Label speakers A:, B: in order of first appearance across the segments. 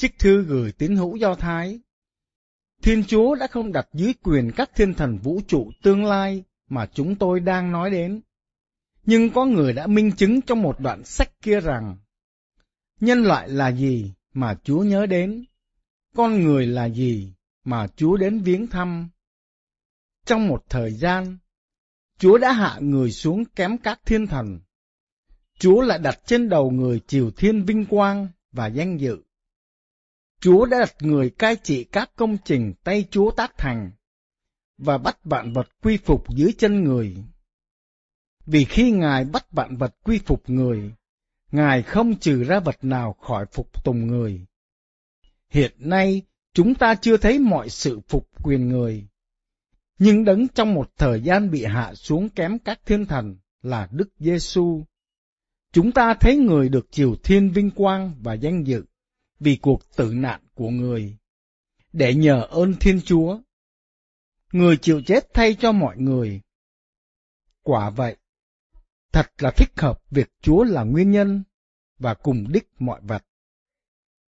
A: chiếc thư gửi tín hữu Do Thái. Thiên Chúa đã không đặt dưới quyền các thiên thần vũ trụ tương lai mà chúng tôi đang nói đến. Nhưng có người đã minh chứng trong một đoạn sách kia rằng, nhân loại là gì mà Chúa nhớ đến? Con người là gì mà Chúa đến viếng thăm? Trong một thời gian, Chúa đã hạ người xuống kém các thiên thần. Chúa lại đặt trên đầu người triều thiên vinh quang và danh dự. Chúa đã đặt người cai trị các công trình tay Chúa tác thành và bắt vạn vật quy phục dưới chân người. Vì khi Ngài bắt vạn vật quy phục người, Ngài không trừ ra vật nào khỏi phục tùng người. Hiện nay, chúng ta chưa thấy mọi sự phục quyền người, nhưng đấng trong một thời gian bị hạ xuống kém các thiên thần là Đức Giêsu. Chúng ta thấy người được triều thiên vinh quang và danh dự vì cuộc tử nạn của người. Để nhờ ơn Thiên Chúa, người chịu chết thay cho mọi người. Quả vậy, thật là thích hợp việc Chúa là nguyên nhân và cùng đích mọi vật.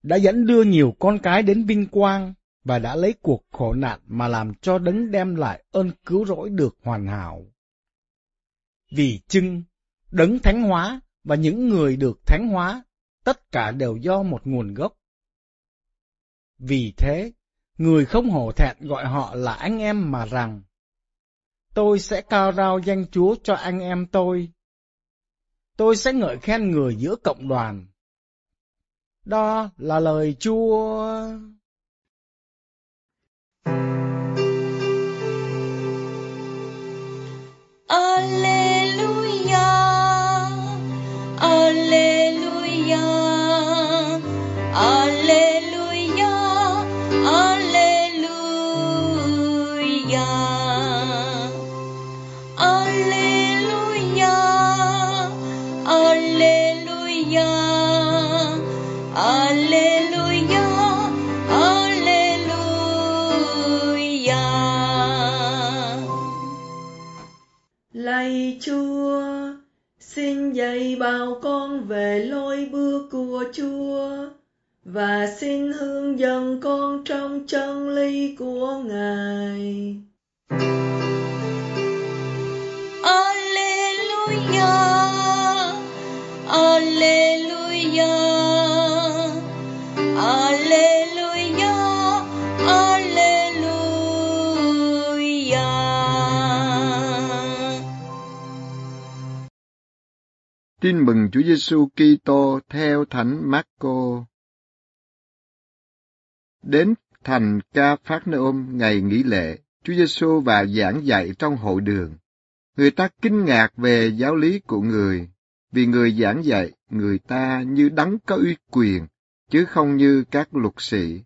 A: Đã dẫn đưa nhiều con cái đến vinh quang và đã lấy cuộc khổ nạn mà làm cho đấng đem lại ơn cứu rỗi được hoàn hảo. Vì chưng, đấng thánh hóa và những người được thánh hóa, tất cả đều do một nguồn gốc. Vì thế, người không hổ thẹn gọi họ là anh em mà rằng, tôi sẽ cao rao danh Chúa cho anh em tôi. Tôi sẽ ngợi khen người giữa cộng đoàn. Đó là lời Chúa.
B: Xin dạy bảo con về lối bước của Chúa và xin hướng dẫn con trong chân lý của Ngài.
C: Alleluia, Alleluia.
D: Tin mừng Chúa Giêsu Kitô theo Thánh Marco. Đến thành Ca Phác Ôm ngày nghỉ lễ, Chúa Giêsu vào giảng dạy trong hội đường. Người ta kinh ngạc về giáo lý của người, vì người giảng dạy người ta như đấng có uy quyền, chứ không như các luật sĩ.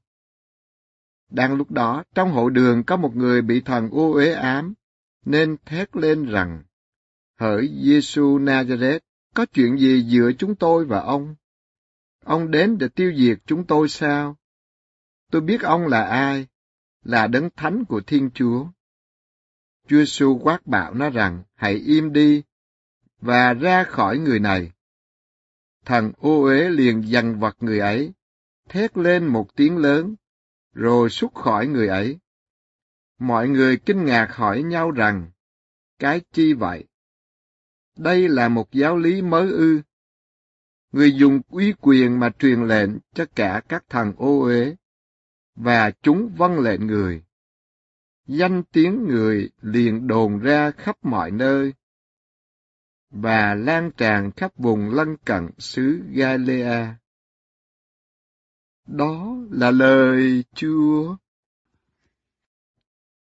D: Đang lúc đó, trong hội đường có một người bị thần ô uế ám, nên thét lên rằng, Hỡi Giêsu Nazareth, có chuyện gì giữa chúng tôi và ông? Ông đến để tiêu diệt chúng tôi sao? Tôi biết ông là ai, là đấng thánh của Thiên Chúa. Chúa Giêsu quát bảo nó rằng, hãy im đi, và ra khỏi người này. Thằng ô uế liền dằn vật người ấy, thét lên một tiếng lớn, rồi xuất khỏi người ấy. Mọi người kinh ngạc hỏi nhau rằng, cái chi vậy? Đây là một giáo lý mới ư. Người dùng quý quyền mà truyền lệnh cho cả các thằng ô uế, và chúng vâng lệnh người. Danh tiếng người liền đồn ra khắp mọi nơi, và lan tràn khắp vùng lân cận xứ Galilea. Đó là lời Chúa.